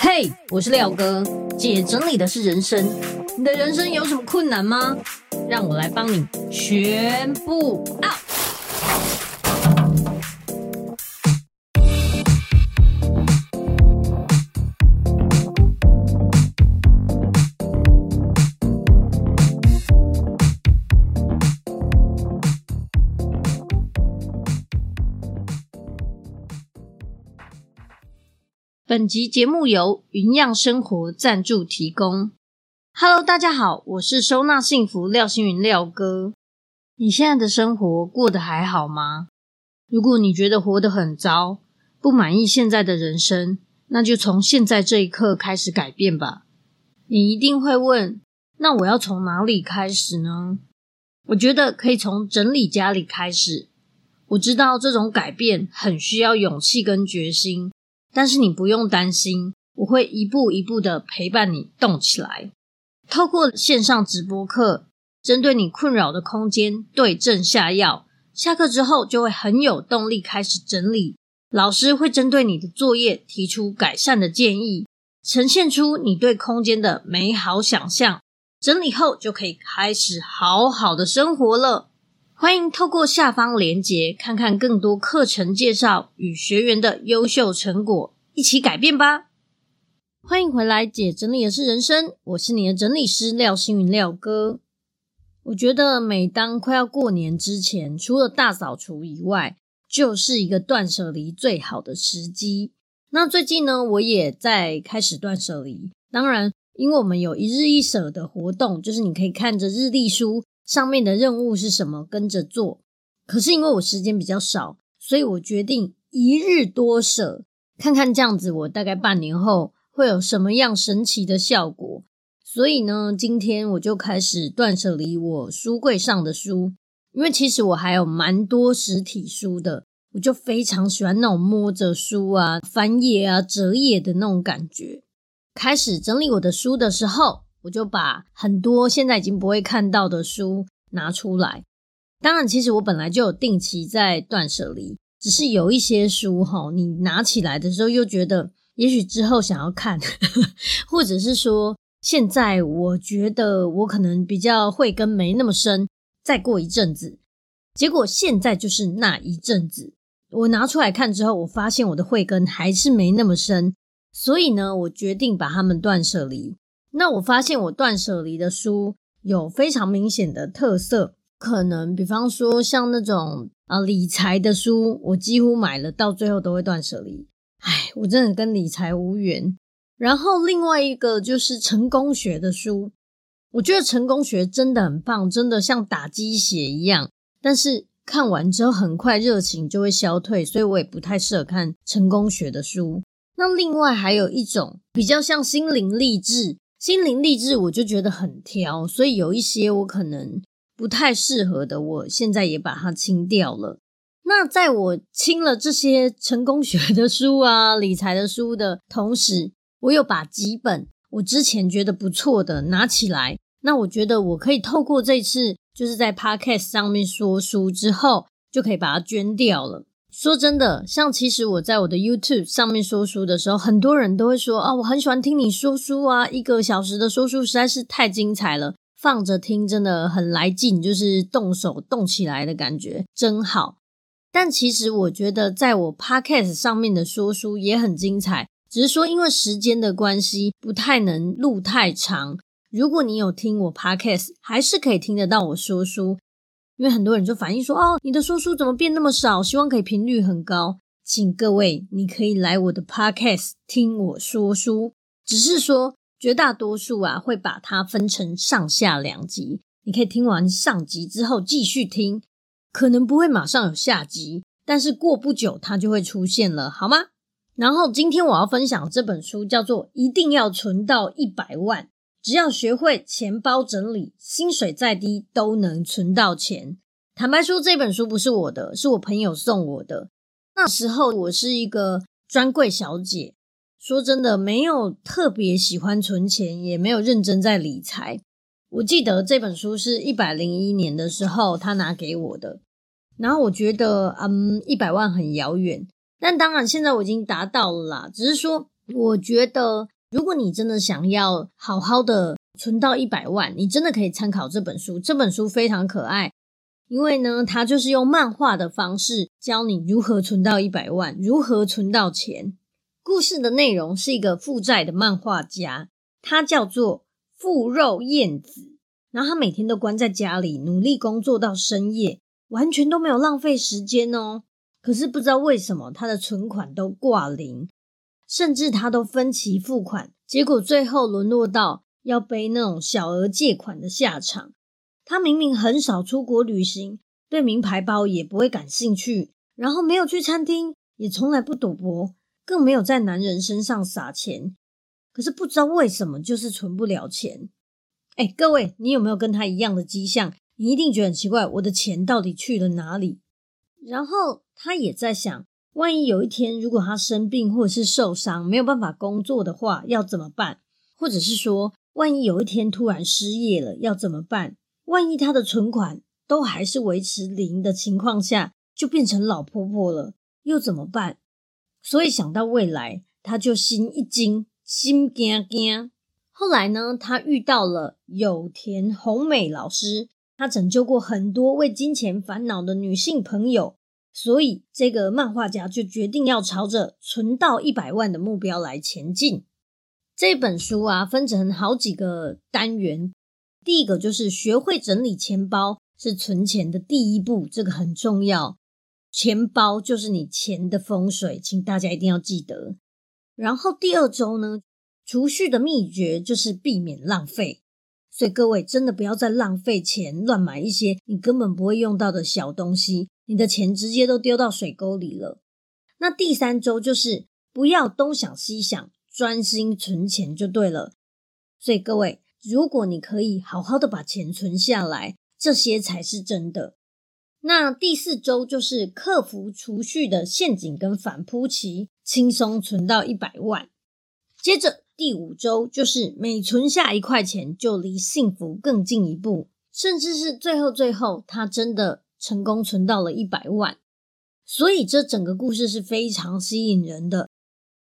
嘿我是廖哥，姐整理的是人生。你的人生有什么困难吗？让我来帮你全部 out。本集节目由云漾生活赞助提供。Hello，大家好，我是收纳幸福廖星云廖哥。你现在的生活过得还好吗？如果你觉得活得很糟，不满意现在的人生，那就从现在这一刻开始改变吧。你一定会问，那我要从哪里开始呢？我觉得可以从整理家里开始。我知道这种改变很需要勇气跟决心。但是你不用担心，我会一步一步的陪伴你动起来。透过线上直播课，针对你困扰的空间对症下药。下课之后就会很有动力开始整理。老师会针对你的作业提出改善的建议，呈现出你对空间的美好想象。整理后就可以开始好好的生活了。欢迎透过下方连结看看更多课程介绍与学员的优秀成果，一起改变吧！欢迎回来，姐整理的是人生，我是你的整理师廖星云廖哥。我觉得每当快要过年之前，除了大扫除以外，就是一个断舍离最好的时机。那最近呢，我也在开始断舍离。当然，因为我们有一日一舍的活动，就是你可以看着日历书。上面的任务是什么？跟着做。可是因为我时间比较少，所以我决定一日多舍，看看这样子我大概半年后会有什么样神奇的效果。所以呢，今天我就开始断舍离我书柜上的书，因为其实我还有蛮多实体书的，我就非常喜欢那种摸着书啊、翻页啊、折页的那种感觉。开始整理我的书的时候，我就把很多现在已经不会看到的书拿出来。当然，其实我本来就有定期在断舍离，只是有一些书哈，你拿起来的时候又觉得，也许之后想要看，或者是说，现在我觉得我可能比较慧根没那么深，再过一阵子，结果现在就是那一阵子，我拿出来看之后，我发现我的慧根还是没那么深，所以呢，我决定把它们断舍离。那我发现我断舍离的书有非常明显的特色，可能比方说像那种啊理财的书，我几乎买了到最后都会断舍离。唉，我真的跟理财无缘。然后另外一个就是成功学的书，我觉得成功学真的很棒，真的像打鸡血一样。但是看完之后很快热情就会消退，所以我也不太适合看成功学的书。那另外还有一种比较像心灵励志。心灵励志，我就觉得很挑，所以有一些我可能不太适合的，我现在也把它清掉了。那在我清了这些成功学的书啊、理财的书的同时，我又把几本我之前觉得不错的拿起来。那我觉得我可以透过这次就是在 Podcast 上面说书之后，就可以把它捐掉了。说真的，像其实我在我的 YouTube 上面说书的时候，很多人都会说啊，我很喜欢听你说书啊，一个小时的说书实在是太精彩了，放着听真的很来劲，就是动手动起来的感觉，真好。但其实我觉得，在我 Podcast 上面的说书也很精彩，只是说因为时间的关系，不太能录太长。如果你有听我 Podcast，还是可以听得到我说书。因为很多人就反映说，哦，你的说书怎么变那么少？希望可以频率很高。请各位，你可以来我的 podcast 听我说书，只是说绝大多数啊会把它分成上下两集。你可以听完上集之后继续听，可能不会马上有下集，但是过不久它就会出现了，好吗？然后今天我要分享这本书叫做《一定要存到一百万》。只要学会钱包整理，薪水再低都能存到钱。坦白说，这本书不是我的，是我朋友送我的。那时候我是一个专柜小姐，说真的，没有特别喜欢存钱，也没有认真在理财。我记得这本书是一百零一年的时候他拿给我的，然后我觉得，嗯，一百万很遥远，但当然现在我已经达到了啦。只是说。我觉得，如果你真的想要好好的存到一百万，你真的可以参考这本书。这本书非常可爱，因为呢，它就是用漫画的方式教你如何存到一百万，如何存到钱。故事的内容是一个负债的漫画家，他叫做富肉燕子，然后他每天都关在家里，努力工作到深夜，完全都没有浪费时间哦。可是不知道为什么，他的存款都挂零。甚至他都分期付款，结果最后沦落到要背那种小额借款的下场。他明明很少出国旅行，对名牌包也不会感兴趣，然后没有去餐厅，也从来不赌博，更没有在男人身上撒钱。可是不知道为什么，就是存不了钱。哎，各位，你有没有跟他一样的迹象？你一定觉得很奇怪，我的钱到底去了哪里？然后他也在想。万一有一天，如果他生病或者是受伤，没有办法工作的话，要怎么办？或者是说，万一有一天突然失业了，要怎么办？万一他的存款都还是维持零的情况下，就变成老婆婆了，又怎么办？所以想到未来，他就心一惊，心惊惊。后来呢，他遇到了有田宏美老师，她拯救过很多为金钱烦恼的女性朋友。所以，这个漫画家就决定要朝着存到一百万的目标来前进。这本书啊，分成好几个单元。第一个就是学会整理钱包，是存钱的第一步，这个很重要。钱包就是你钱的风水，请大家一定要记得。然后第二周呢，储蓄的秘诀就是避免浪费。所以各位真的不要再浪费钱，乱买一些你根本不会用到的小东西。你的钱直接都丢到水沟里了。那第三周就是不要东想西想，专心存钱就对了。所以各位，如果你可以好好的把钱存下来，这些才是真的。那第四周就是克服储蓄的陷阱跟反扑期，轻松存到一百万。接着第五周就是每存下一块钱，就离幸福更进一步，甚至是最后最后，他真的。成功存到了一百万，所以这整个故事是非常吸引人的。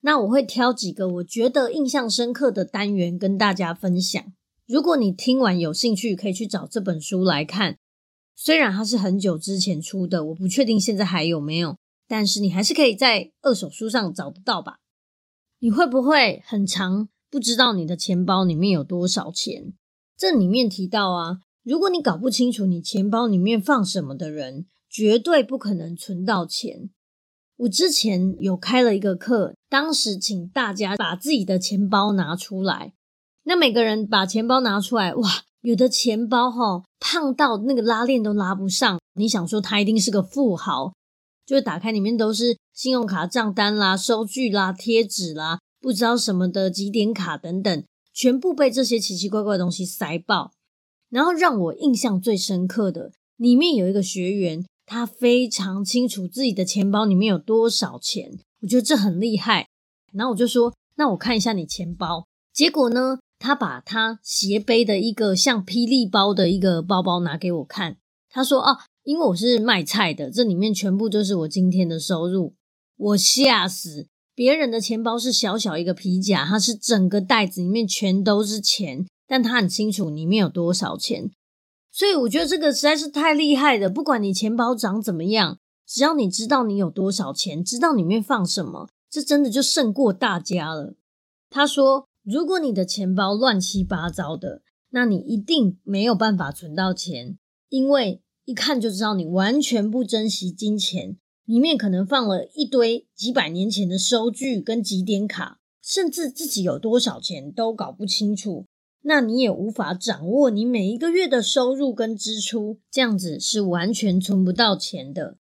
那我会挑几个我觉得印象深刻的单元跟大家分享。如果你听完有兴趣，可以去找这本书来看。虽然它是很久之前出的，我不确定现在还有没有，但是你还是可以在二手书上找得到吧？你会不会很长不知道你的钱包里面有多少钱？这里面提到啊。如果你搞不清楚你钱包里面放什么的人，绝对不可能存到钱。我之前有开了一个课，当时请大家把自己的钱包拿出来。那每个人把钱包拿出来，哇，有的钱包齁胖到那个拉链都拉不上。你想说他一定是个富豪，就打开里面都是信用卡账单啦、收据啦、贴纸啦，不知道什么的几点卡等等，全部被这些奇奇怪怪的东西塞爆。然后让我印象最深刻的，里面有一个学员，他非常清楚自己的钱包里面有多少钱，我觉得这很厉害。然后我就说：“那我看一下你钱包。”结果呢，他把他斜背的一个像霹雳包的一个包包拿给我看。他说：“啊，因为我是卖菜的，这里面全部都是我今天的收入。”我吓死！别人的钱包是小小一个皮夹，他是整个袋子里面全都是钱。但他很清楚里面有多少钱，所以我觉得这个实在是太厉害了。不管你钱包长怎么样，只要你知道你有多少钱，知道里面放什么，这真的就胜过大家了。他说，如果你的钱包乱七八糟的，那你一定没有办法存到钱，因为一看就知道你完全不珍惜金钱，里面可能放了一堆几百年前的收据跟集点卡，甚至自己有多少钱都搞不清楚。那你也无法掌握你每一个月的收入跟支出，这样子是完全存不到钱的。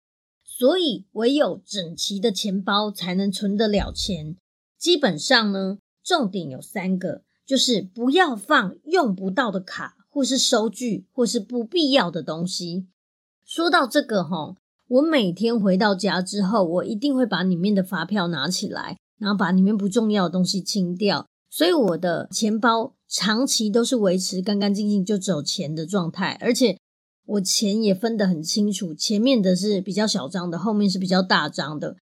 所以唯有整齐的钱包才能存得了钱。基本上呢，重点有三个，就是不要放用不到的卡，或是收据，或是不必要的东西。说到这个齁，我每天回到家之后，我一定会把里面的发票拿起来，然后把里面不重要的东西清掉。所以我的钱包。长期都是维持干干净净就只有钱的状态，而且我钱也分得很清楚，前面的是比较小张的，后面是比较大张的。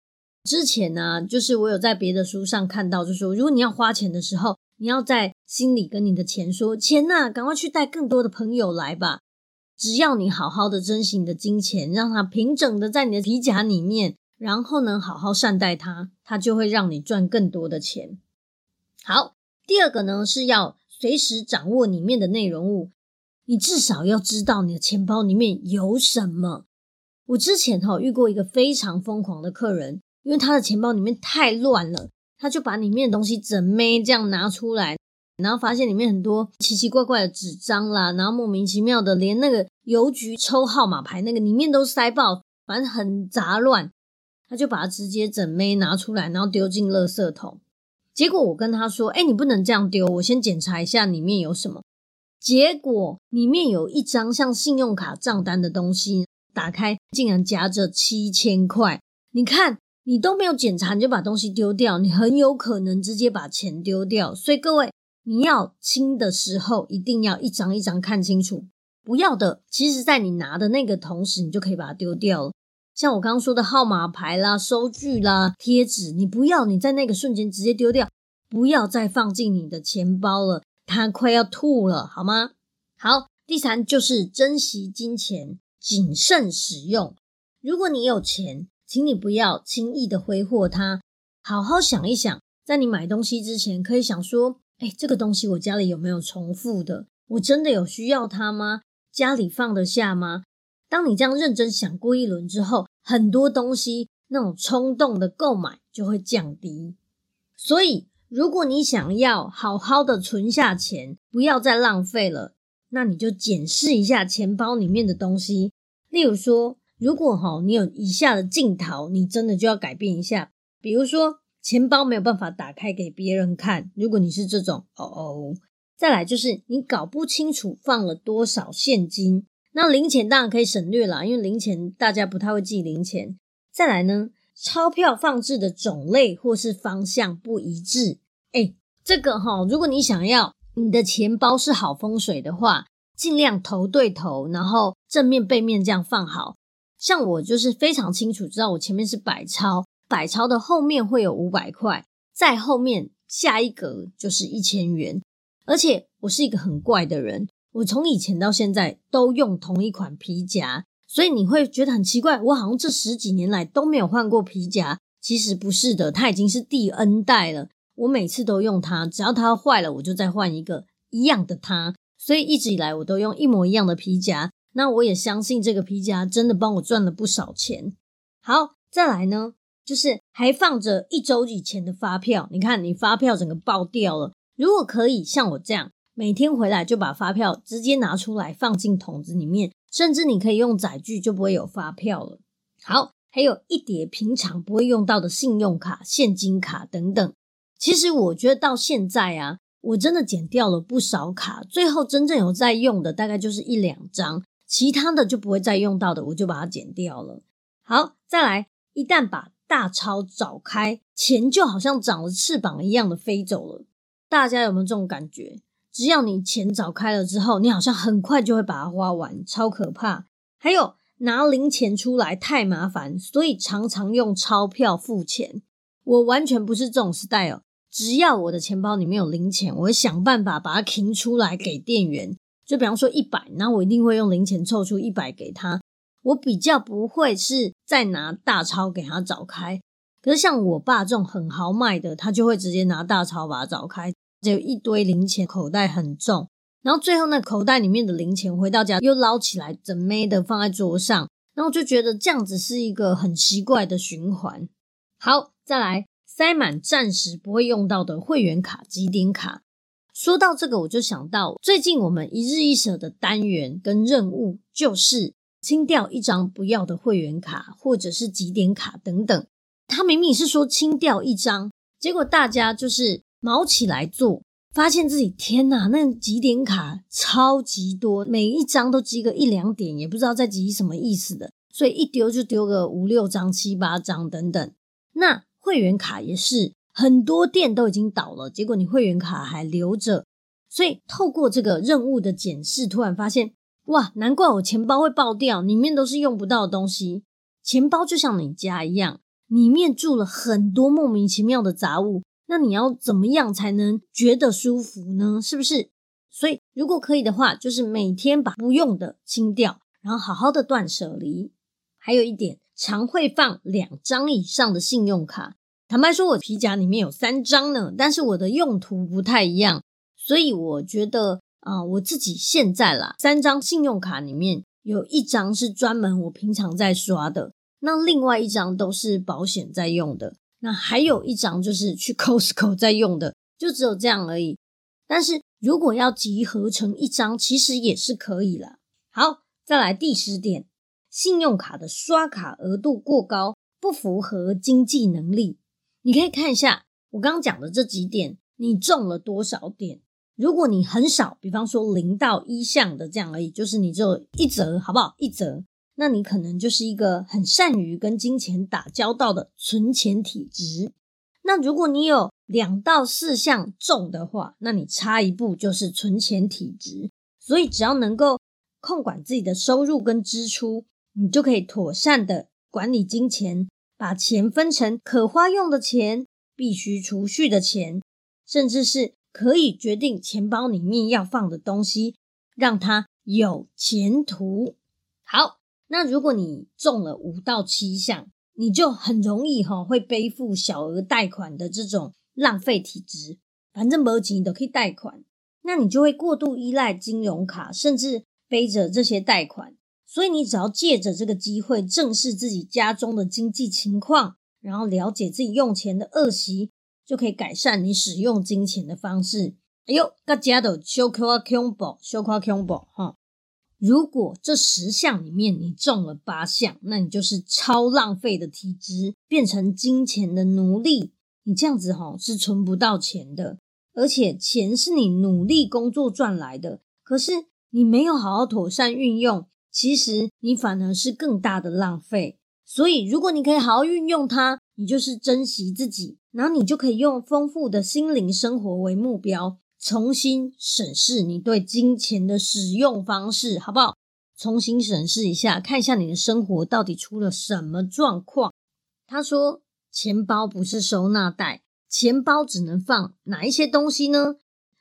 之前呢，就是我有在别的书上看到，就是说，如果你要花钱的时候，你要在心里跟你的钱说：“钱呐，赶快去带更多的朋友来吧。”只要你好好的珍惜你的金钱，让它平整的在你的皮夹里面，然后呢，好好善待它，它就会让你赚更多的钱。好，第二个呢，是要随时掌握里面的内容物，你至少要知道你的钱包里面有什么。我之前哈遇过一个非常疯狂的客人，因为他的钱包里面太乱了，他就把里面的东西整枚这样拿出来。然后发现里面很多奇奇怪怪的纸张啦，然后莫名其妙的，连那个邮局抽号码牌那个里面都塞爆，反正很杂乱。他就把它直接整枚拿出来，然后丢进垃圾桶。结果我跟他说：“哎，你不能这样丢，我先检查一下里面有什么。”结果里面有一张像信用卡账单的东西，打开竟然夹着七千块。你看，你都没有检查，你就把东西丢掉，你很有可能直接把钱丢掉。所以各位。你要清的时候，一定要一张一张看清楚。不要的，其实在你拿的那个同时，你就可以把它丢掉了。像我刚刚说的号码牌啦、收据啦、贴纸，你不要，你在那个瞬间直接丢掉，不要再放进你的钱包了，它快要吐了，好吗？好，第三就是珍惜金钱，谨慎使用。如果你有钱，请你不要轻易的挥霍它，好好想一想，在你买东西之前，可以想说。哎，这个东西我家里有没有重复的？我真的有需要它吗？家里放得下吗？当你这样认真想过一轮之后，很多东西那种冲动的购买就会降低。所以，如果你想要好好的存下钱，不要再浪费了，那你就检视一下钱包里面的东西。例如说，如果哈你有以下的镜头，你真的就要改变一下，比如说。钱包没有办法打开给别人看。如果你是这种，哦哦，再来就是你搞不清楚放了多少现金，那零钱当然可以省略啦，因为零钱大家不太会记零钱。再来呢，钞票放置的种类或是方向不一致。诶，这个齁，如果你想要你的钱包是好风水的话，尽量头对头，然后正面背面这样放好。像我就是非常清楚知道我前面是百钞。百钞的后面会有五百块，在后面下一格就是一千元。而且我是一个很怪的人，我从以前到现在都用同一款皮夹，所以你会觉得很奇怪，我好像这十几年来都没有换过皮夹。其实不是的，它已经是第 N 代了，我每次都用它，只要它坏了，我就再换一个一样的它。所以一直以来我都用一模一样的皮夹。那我也相信这个皮夹真的帮我赚了不少钱。好，再来呢？就是还放着一周以前的发票，你看你发票整个爆掉了。如果可以像我这样，每天回来就把发票直接拿出来放进桶子里面，甚至你可以用载具就不会有发票了。好，还有一叠平常不会用到的信用卡、现金卡等等。其实我觉得到现在啊，我真的减掉了不少卡，最后真正有在用的大概就是一两张，其他的就不会再用到的，我就把它减掉了。好，再来，一旦把大钞找开，钱就好像长了翅膀一样的飞走了。大家有没有这种感觉？只要你钱找开了之后，你好像很快就会把它花完，超可怕。还有拿零钱出来太麻烦，所以常常用钞票付钱。我完全不是这种 style，只要我的钱包里面有零钱，我会想办法把它提出来给店员。就比方说一百，然后我一定会用零钱凑出一百给他。我比较不会是再拿大钞给他找开，可是像我爸这种很豪迈的，他就会直接拿大钞把它找开，只有一堆零钱，口袋很重，然后最后那口袋里面的零钱回到家又捞起来，整枚的放在桌上，然后就觉得这样子是一个很奇怪的循环。好，再来塞满暂时不会用到的会员卡、积点卡。说到这个，我就想到最近我们一日一舍的单元跟任务就是。清掉一张不要的会员卡，或者是集点卡等等。他明明是说清掉一张，结果大家就是卯起来做，发现自己天哪，那几点卡超级多，每一张都集个一两点，也不知道在集什么意思的，所以一丢就丢个五六张、七八张等等。那会员卡也是很多店都已经倒了，结果你会员卡还留着，所以透过这个任务的检视，突然发现。哇，难怪我钱包会爆掉，里面都是用不到的东西。钱包就像你家一样，里面住了很多莫名其妙的杂物，那你要怎么样才能觉得舒服呢？是不是？所以如果可以的话，就是每天把不用的清掉，然后好好的断舍离。还有一点，常会放两张以上的信用卡。坦白说，我皮夹里面有三张呢，但是我的用途不太一样，所以我觉得啊、我自己现在啦，三张信用卡里面有一张是专门我平常在刷的，那另外一张都是保险在用的，那还有一张就是去 Costco 在用的，就只有这样而已。但是如果要集合成一张，其实也是可以啦。好，再来第十点。信用卡的刷卡额度过高，不符合经济能力。你可以看一下我刚刚讲的这几点，你中了多少点？如果你很少，比方说零到一项的这样而已，就是你只有一折，好不好？一折，那你可能就是一个很善于跟金钱打交道的存钱体质。那如果你有两到四项重的话，那你差一步就是存钱体质。所以只要能够控管自己的收入跟支出。你就可以妥善的管理金钱，把钱分成可花用的钱、必须储蓄的钱，甚至是可以决定钱包里面要放的东西，让它有前途。好，那如果你中了五到七项，你就很容易哈会背负小额贷款的这种浪费体质，反正没钱都可以贷款，那你就会过度依赖金融卡，甚至背着这些贷款。所以你只要借着这个机会，正视自己家中的经济情况，然后了解自己用钱的恶习，就可以改善你使用金钱的方式。哎呦，大家都小夸恐怖，小夸恐怖哈！如果这十项里面你中了八项，那你就是超浪费的体质，变成金钱的奴隶。你这样子哈是存不到钱的，而且钱是你努力工作赚来的，可是你没有好好妥善运用。其实你反而是更大的浪费，所以如果你可以好好运用它，你就是珍惜自己，然后你就可以用丰富的心灵生活为目标，重新审视你对金钱的使用方式，好不好？重新审视一下，看一下你的生活到底出了什么状况。他说，钱包不是收纳袋，钱包只能放哪一些东西呢？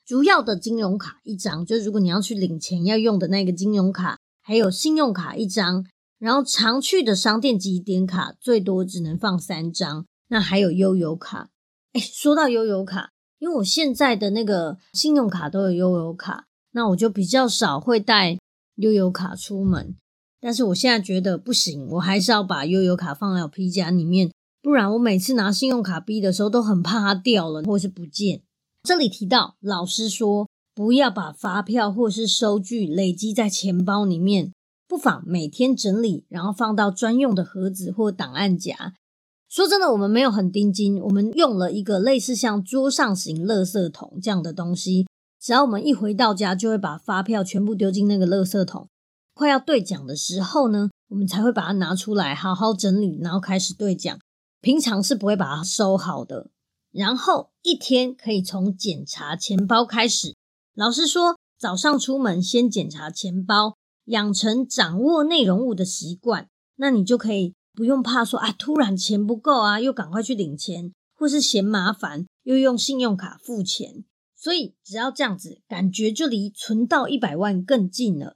主要的金融卡一张，就是如果你要去领钱要用的那个金融卡。还有信用卡一张，然后常去的商店集点卡最多只能放三张。那还有悠游卡。哎，说到悠游卡，因为我现在的那个信用卡都有悠游卡，那我就比较少会带悠游卡出门。但是我现在觉得不行，我还是要把悠游卡放在我皮夹里面，不然我每次拿信用卡逼的时候都很怕它掉了或是不见。这里提到老师说。不要把发票或是收据累积在钱包里面，不妨每天整理，然后放到专用的盒子或档案夹。说真的，我们没有很盯紧，我们用了一个类似像桌上型垃圾桶这样的东西。只要我们一回到家，就会把发票全部丢进那个垃圾桶。快要兑奖的时候呢，我们才会把它拿出来，好好整理，然后开始兑奖。平常是不会把它收好的。然后一天可以从检查钱包开始。老师说，早上出门先检查钱包，养成掌握内容物的习惯，那你就可以不用怕说啊，突然钱不够啊，又赶快去领钱，或是嫌麻烦又用信用卡付钱。所以只要这样子，感觉就离存到一百万更近了。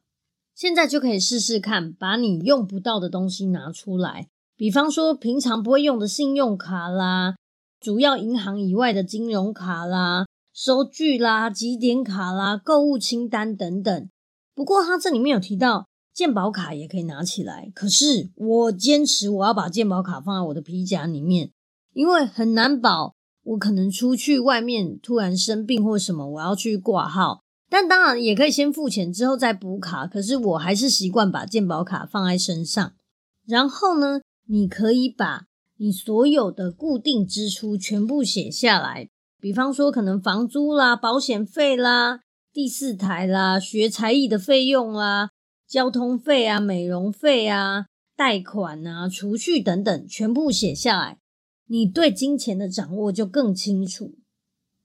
现在就可以试试看，把你用不到的东西拿出来，比方说平常不会用的信用卡啦，主要银行以外的金融卡啦。收据啦、集点卡啦、购物清单等等。不过他这里面有提到健保卡也可以拿起来，可是我坚持我要把健保卡放在我的皮夹里面，因为很难保我可能出去外面突然生病或什么，我要去挂号。但当然也可以先付钱之后再补卡，可是我还是习惯把健保卡放在身上。然后呢，你可以把你所有的固定支出全部写下来。比方说，可能房租啦、保险费啦、第四台啦、学才艺的费用啦、交通费啊、美容费啊、贷款啊、储蓄等等，全部写下来，你对金钱的掌握就更清楚。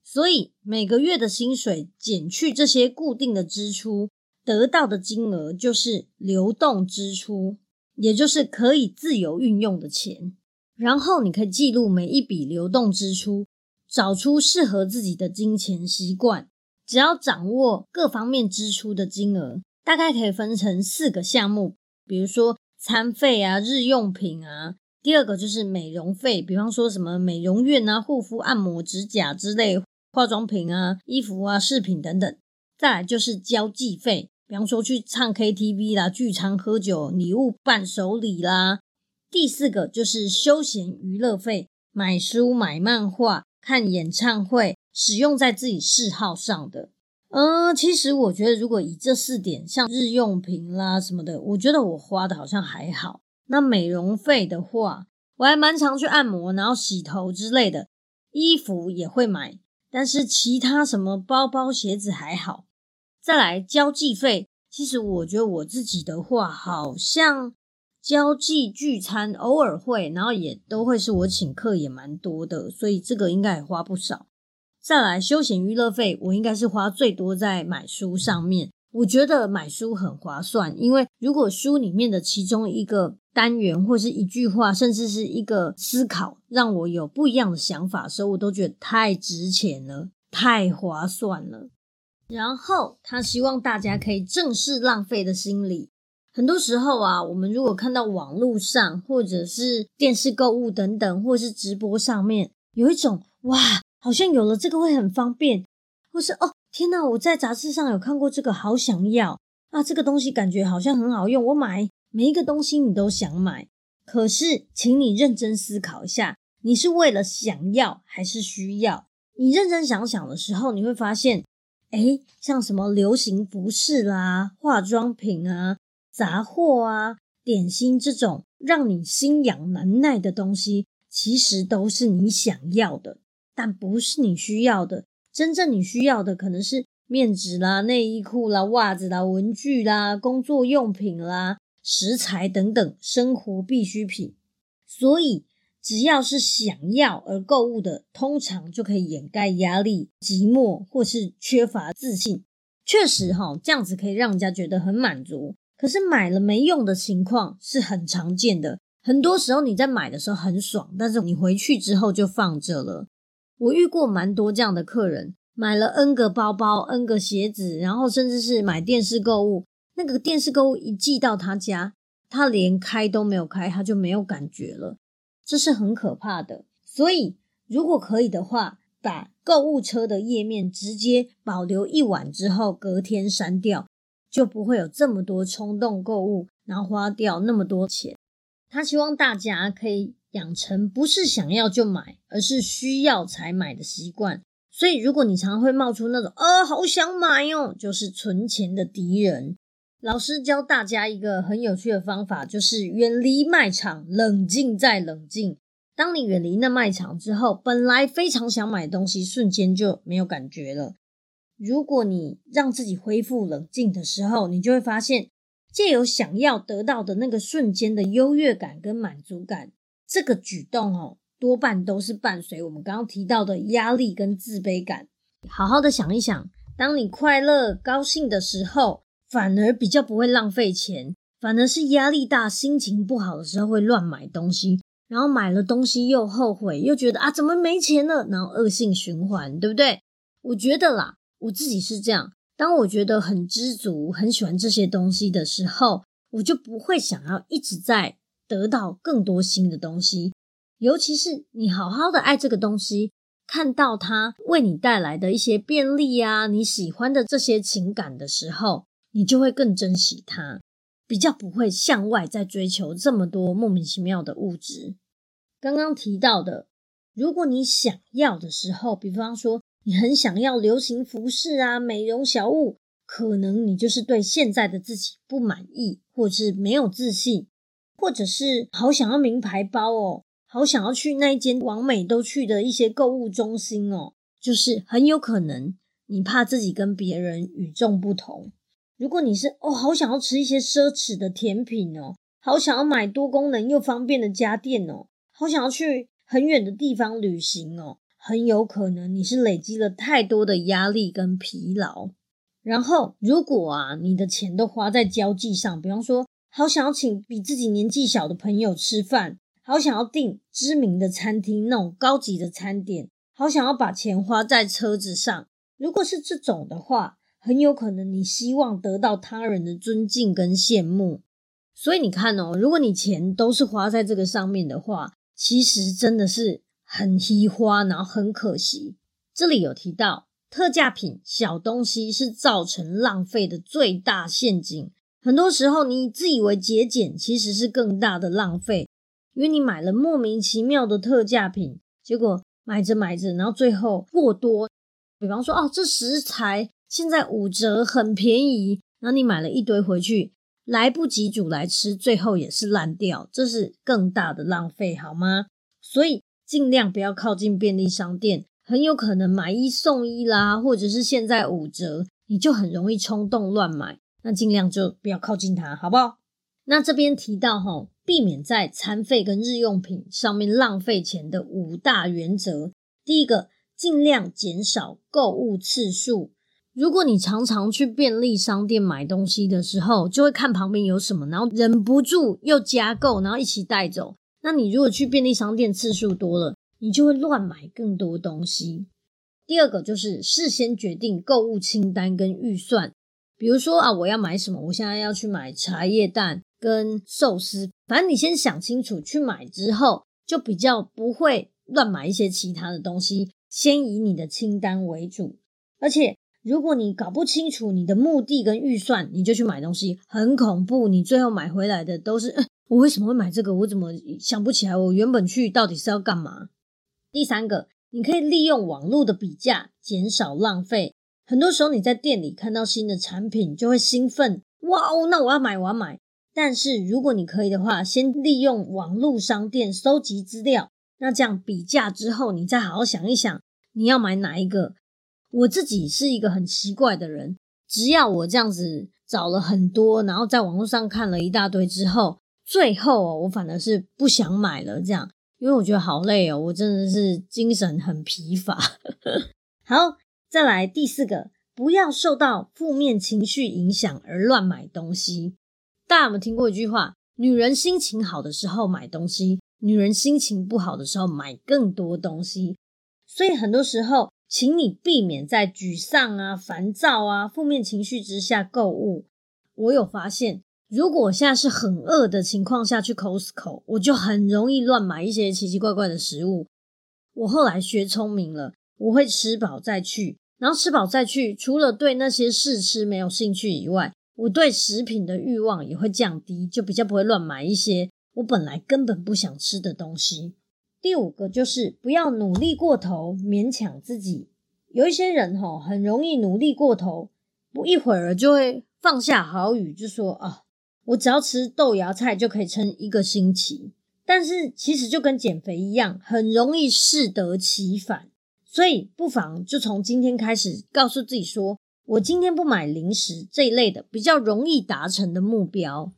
所以每个月的薪水减去这些固定的支出，得到的金额就是流动支出，也就是可以自由运用的钱。然后你可以记录每一笔流动支出，找出适合自己的金钱习惯。只要掌握各方面支出的金额，大概可以分成四个项目，比如说餐费啊、日用品啊。第二个就是美容费，比方说什么美容院啊、护肤、按摩、指甲之类，化妆品啊、衣服啊、饰品等等。再来就是交际费，比方说去唱 KTV 啦、聚餐喝酒、礼物伴手礼啦。第四个就是休闲娱乐费，买书、买漫画、看演唱会，使用在自己嗜好上的。嗯，其实我觉得，如果以这四点，像日用品啦什么的，我觉得我花的好像还好。那美容费的话，我还蛮常去按摩，然后洗头之类的。衣服也会买，但是其他什么包包、鞋子还好。再来交际费，其实我觉得我自己的话，好像。交际聚餐偶尔会，然后也都会是我请客，也蛮多的，所以这个应该也花不少。再来休闲娱乐费，我应该是花最多在买书上面。我觉得买书很划算，因为如果书里面的其中一个单元或是一句话，甚至是一个思考，让我有不一样的想法的时候，我都觉得太值钱了，太划算了。然后他希望大家可以正视浪费的心理。很多时候啊，我们如果看到网络上，或者是电视购物等等，或是直播上面，有一种哇，好像有了这个会很方便，或是哦，天哪，我在杂志上有看过这个，好想要啊，这个东西感觉好像很好用，我买每一个东西你都想买。可是，请你认真思考一下，你是为了想要还是需要？你认真想想的时候，你会发现，诶，像什么流行服饰啦、化妆品啊。杂货啊，点心这种让你心痒难耐的东西，其实都是你想要的，但不是你需要的。真正你需要的，可能是面纸啦、内衣裤啦、袜子啦、文具啦、工作用品啦、食材等等生活必需品。所以，只要是想要而购物的，通常就可以掩盖压力、寂寞或是缺乏自信。确实哈，这样子可以让人家觉得很满足。可是买了没用的情况是很常见的，很多时候你在买的时候很爽，但是你回去之后就放着了。我遇过蛮多这样的客人，买了 N 个包包、N 个鞋子，然后甚至是买电视购物，那个电视购物一寄到他家，他连开都没有开，他就没有感觉了，这是很可怕的。所以如果可以的话，把购物车的页面直接保留一晚之后，隔天删掉。就不会有这么多冲动购物，然后花掉那么多钱。他希望大家可以养成不是想要就买，而是需要才买的习惯。所以，如果你常常会冒出那种“哦，好想买哦”，就是存钱的敌人。老师教大家一个很有趣的方法，就是远离卖场，冷静再冷静。当你远离那卖场之后，本来非常想买东西，瞬间就没有感觉了。如果你让自己恢复冷静的时候，你就会发现，借由想要得到的那个瞬间的优越感跟满足感，这个举动哦，多半都是伴随我们刚刚提到的压力跟自卑感。好好的想一想，当你快乐高兴的时候，反而比较不会浪费钱，反而是压力大、心情不好的时候会乱买东西，然后买了东西又后悔，又觉得啊，怎么没钱了，然后恶性循环，对不对？我觉得啦。我自己是这样，当我觉得很知足、很喜欢这些东西的时候，我就不会想要一直在得到更多新的东西。尤其是你好好的爱这个东西，看到它为你带来的一些便利啊，你喜欢的这些情感的时候，你就会更珍惜它，比较不会向外在追求这么多莫名其妙的物质。刚刚提到的，如果你想要的时候，比方说。你很想要流行服饰啊，美容小物，可能你就是对现在的自己不满意，或者是没有自信，或者是好想要名牌包哦，好想要去那一间往美都去的一些购物中心哦，就是很有可能你怕自己跟别人与众不同。如果你是哦，好想要吃一些奢侈的甜品哦，好想要买多功能又方便的家电哦，好想要去很远的地方旅行哦。很有可能你是累积了太多的压力跟疲劳，然后如果啊，你的钱都花在交际上，比方说，好想要请比自己年纪小的朋友吃饭，好想要订知名的餐厅那种高级的餐点，好想要把钱花在车子上。如果是这种的话，很有可能你希望得到他人的尊敬跟羡慕。所以你看哦，如果你钱都是花在这个上面的话，其实真的是很稀花，然后很可惜。这里有提到特价品、小东西是造成浪费的最大陷阱。很多时候，你自以为节俭，其实是更大的浪费，因为你买了莫名其妙的特价品，结果买着买着，然后最后过多。比方说，哦，这食材现在五折，很便宜，然后你买了一堆回去，来不及煮来吃，最后也是烂掉，这是更大的浪费，好吗？所以尽量不要靠近便利商店，很有可能买一送一啦，或者是现在五折，你就很容易冲动乱买。那尽量就不要靠近它，好不好？那这边提到齁，避免在餐费跟日用品上面浪费钱的五大原则。第一个，尽量减少购物次数。如果你常常去便利商店买东西的时候，就会看旁边有什么，然后忍不住又加购，然后一起带走。那你如果去便利商店次数多了，你就会乱买更多东西。第二个就是事先决定购物清单跟预算。比如说啊，我要买什么？我现在要去买茶叶蛋跟寿司。反正你先想清楚，去买之后就比较不会乱买一些其他的东西。先以你的清单为主。而且如果你搞不清楚你的目的跟预算，你就去买东西，很恐怖。你最后买回来的都是，呃，我为什么会买这个？我怎么想不起来？我原本去到底是要干嘛？第三个，你可以利用网络的比价，减少浪费。很多时候你在店里看到新的产品就会兴奋，哇哦，那我要买，我要买。但是如果你可以的话，先利用网络商店收集资料，那这样比价之后，你再好好想一想你要买哪一个。我自己是一个很奇怪的人，只要我这样子找了很多，然后在网络上看了一大堆之后，最后，我反而是不想买了，这样，因为我觉得好累哦，我真的是精神很疲乏。好。再来第四个，不要受到负面情绪影响而乱买东西。大家有没有听过一句话？女人心情好的时候买东西，女人心情不好的时候买更多东西。所以很多时候，请你避免在沮丧啊、烦躁啊、负面情绪之下购物。我有发现，如果我现在是很饿的情况下去 Costco，我就很容易乱买一些奇奇怪怪的食物。我后来学聪明了，我会吃饱再去。然后吃饱再去，除了对那些试吃没有兴趣以外，我对食品的欲望也会降低，就比较不会乱买一些我本来根本不想吃的东西。第五个就是不要努力过头，勉强自己。有一些人吼，很容易努力过头，不一会儿就会放下好语，就说啊，我只要吃豆芽菜就可以撑一个星期。但是其实就跟减肥一样，很容易适得其反。所以，不妨就从今天开始，告诉自己说：“我今天不买零食这一类的，比较容易达成的目标。”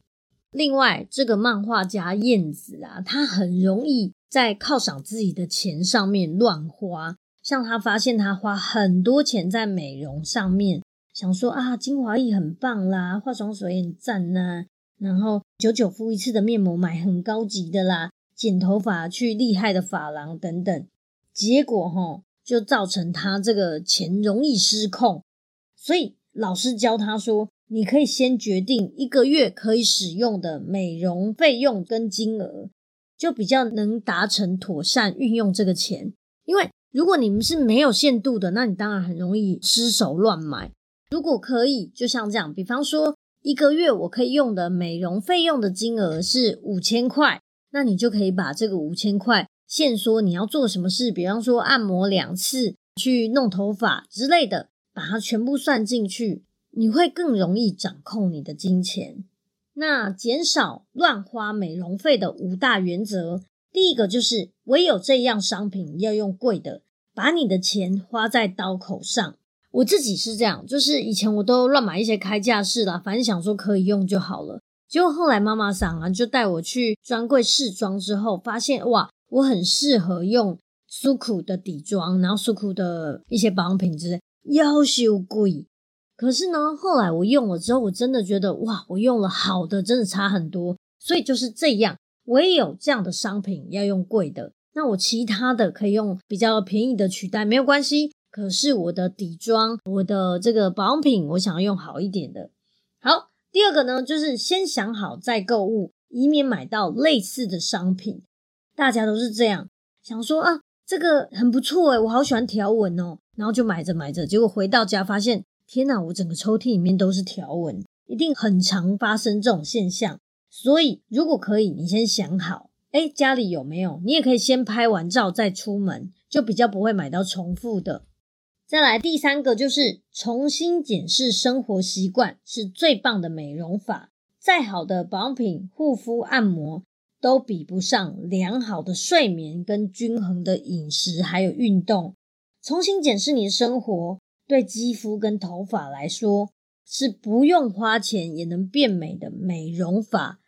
另外，这个漫画家燕子啊，他很容易在犒赏自己的钱上面乱花。像他发现他花很多钱在美容上面，想说啊，精华液很棒啦，化妆水很赞呐，然后久久敷一次的面膜买很高级的啦，剪头发去厉害的发廊等等。结果齁。就造成他这个钱容易失控，所以老师教他说：“你可以先决定一个月可以使用的美容费用跟金额，就比较能达成妥善运用这个钱。因为如果你们是没有限度的，那你当然很容易失手乱买。如果可以，就像这样，比方说一个月我可以用的美容费用的金额是五千块，那你就可以把这个五千块。”限说你要做什么事，比方说按摩两次、去弄头发之类的，把它全部算进去，你会更容易掌控你的金钱。那减少乱花美容费的五大原则，第一个就是唯有这样商品要用贵的，把你的钱花在刀口上。我自己是这样，就是以前我都乱买一些开架式啦，反正想说可以用就好了。结果后来妈妈桑啊就带我去专柜试妆之后，发现哇。我很适合用苏库的底妆，然后苏库的一些保养品之类，要修贵。可是呢，后来我用了之后，我真的觉得哇，我用了好的，真的差很多。所以就是这样，我也有这样的商品要用贵的，那我其他的可以用比较便宜的取代，没有关系。可是我的底妆，我的这个保养品，我想要用好一点的。好，第二个呢，就是先想好再购物，以免买到类似的商品。大家都是这样想说啊，这个很不错诶，我好喜欢条纹哦，然后就买着买着，结果回到家发现，天哪，我整个抽屉里面都是条纹，一定很常发生这种现象。所以如果可以，你先想好，诶，家里有没有？你也可以先拍完照再出门，就比较不会买到重复的。再来第三个就是重新检视生活习惯，是最棒的美容法。再好的保养品、护肤、按摩都比不上良好的睡眠跟均衡的饮食，还有运动。重新检视你的生活，对肌肤跟头发来说是不用花钱也能变美的美容法。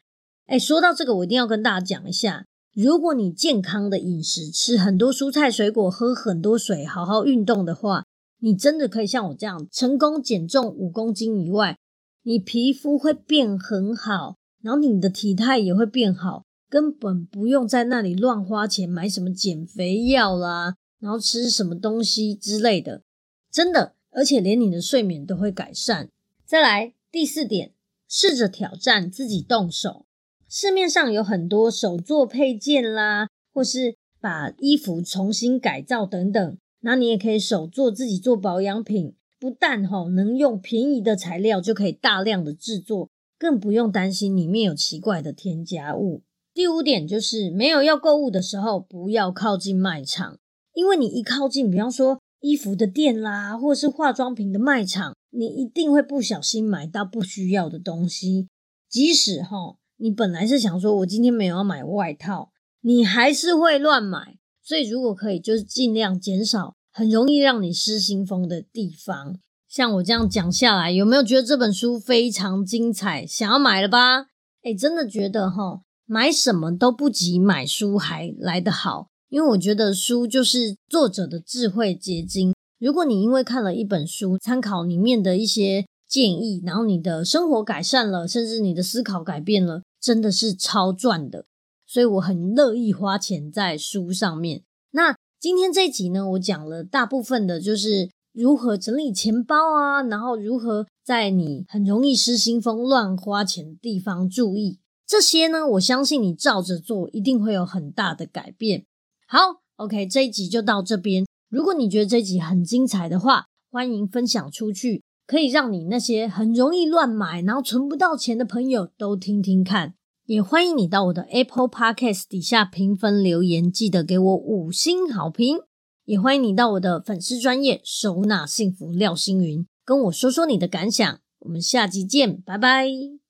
哎，说到这个，我一定要跟大家讲一下：如果你健康的饮食，吃很多蔬菜水果，喝很多水，好好运动的话，你真的可以像我这样成功减重五公斤以外，你皮肤会变很好，然后你的体态也会变好，根本不用在那里乱花钱买什么减肥药啦，然后吃什么东西之类的，真的，而且连你的睡眠都会改善。再来第四点，试着挑战自己动手，市面上有很多手作配件啦，或是把衣服重新改造等等。那你也可以手做，自己做保养品，不但吼能用便宜的材料就可以大量的制作，更不用担心里面有奇怪的添加物。第五点就是，没有要购物的时候，不要靠近卖场，因为你一靠近，比方说衣服的店啦，或者是化妆品的卖场，你一定会不小心买到不需要的东西。即使哈你本来是想说我今天没有要买外套，你还是会乱买。所以，如果可以，就是尽量减少很容易让你失心疯的地方。像我这样讲下来，有没有觉得这本书非常精彩？想要买了吧？诶，真的觉得齁，买什么都不及买书还来得好。因为我觉得书就是作者的智慧结晶。如果你因为看了一本书，参考里面的一些建议，然后你的生活改善了，甚至你的思考改变了，真的是超赚的。所以我很乐意花钱在书上面。那今天这一集呢，我讲了大部分的就是如何整理钱包啊，然后如何在你很容易失心疯乱花钱的地方注意这些呢。我相信你照着做，一定会有很大的改变。好，OK，这一集就到这边。如果你觉得这一集很精彩的话，欢迎分享出去，可以让你那些很容易乱买，然后存不到钱的朋友都听听看。也欢迎你到我的 Apple Podcast 底下评分留言，记得给我五星好评。也欢迎你到我的粉丝专业收纳幸福廖星云，跟我说说你的感想。我们下集见，拜拜。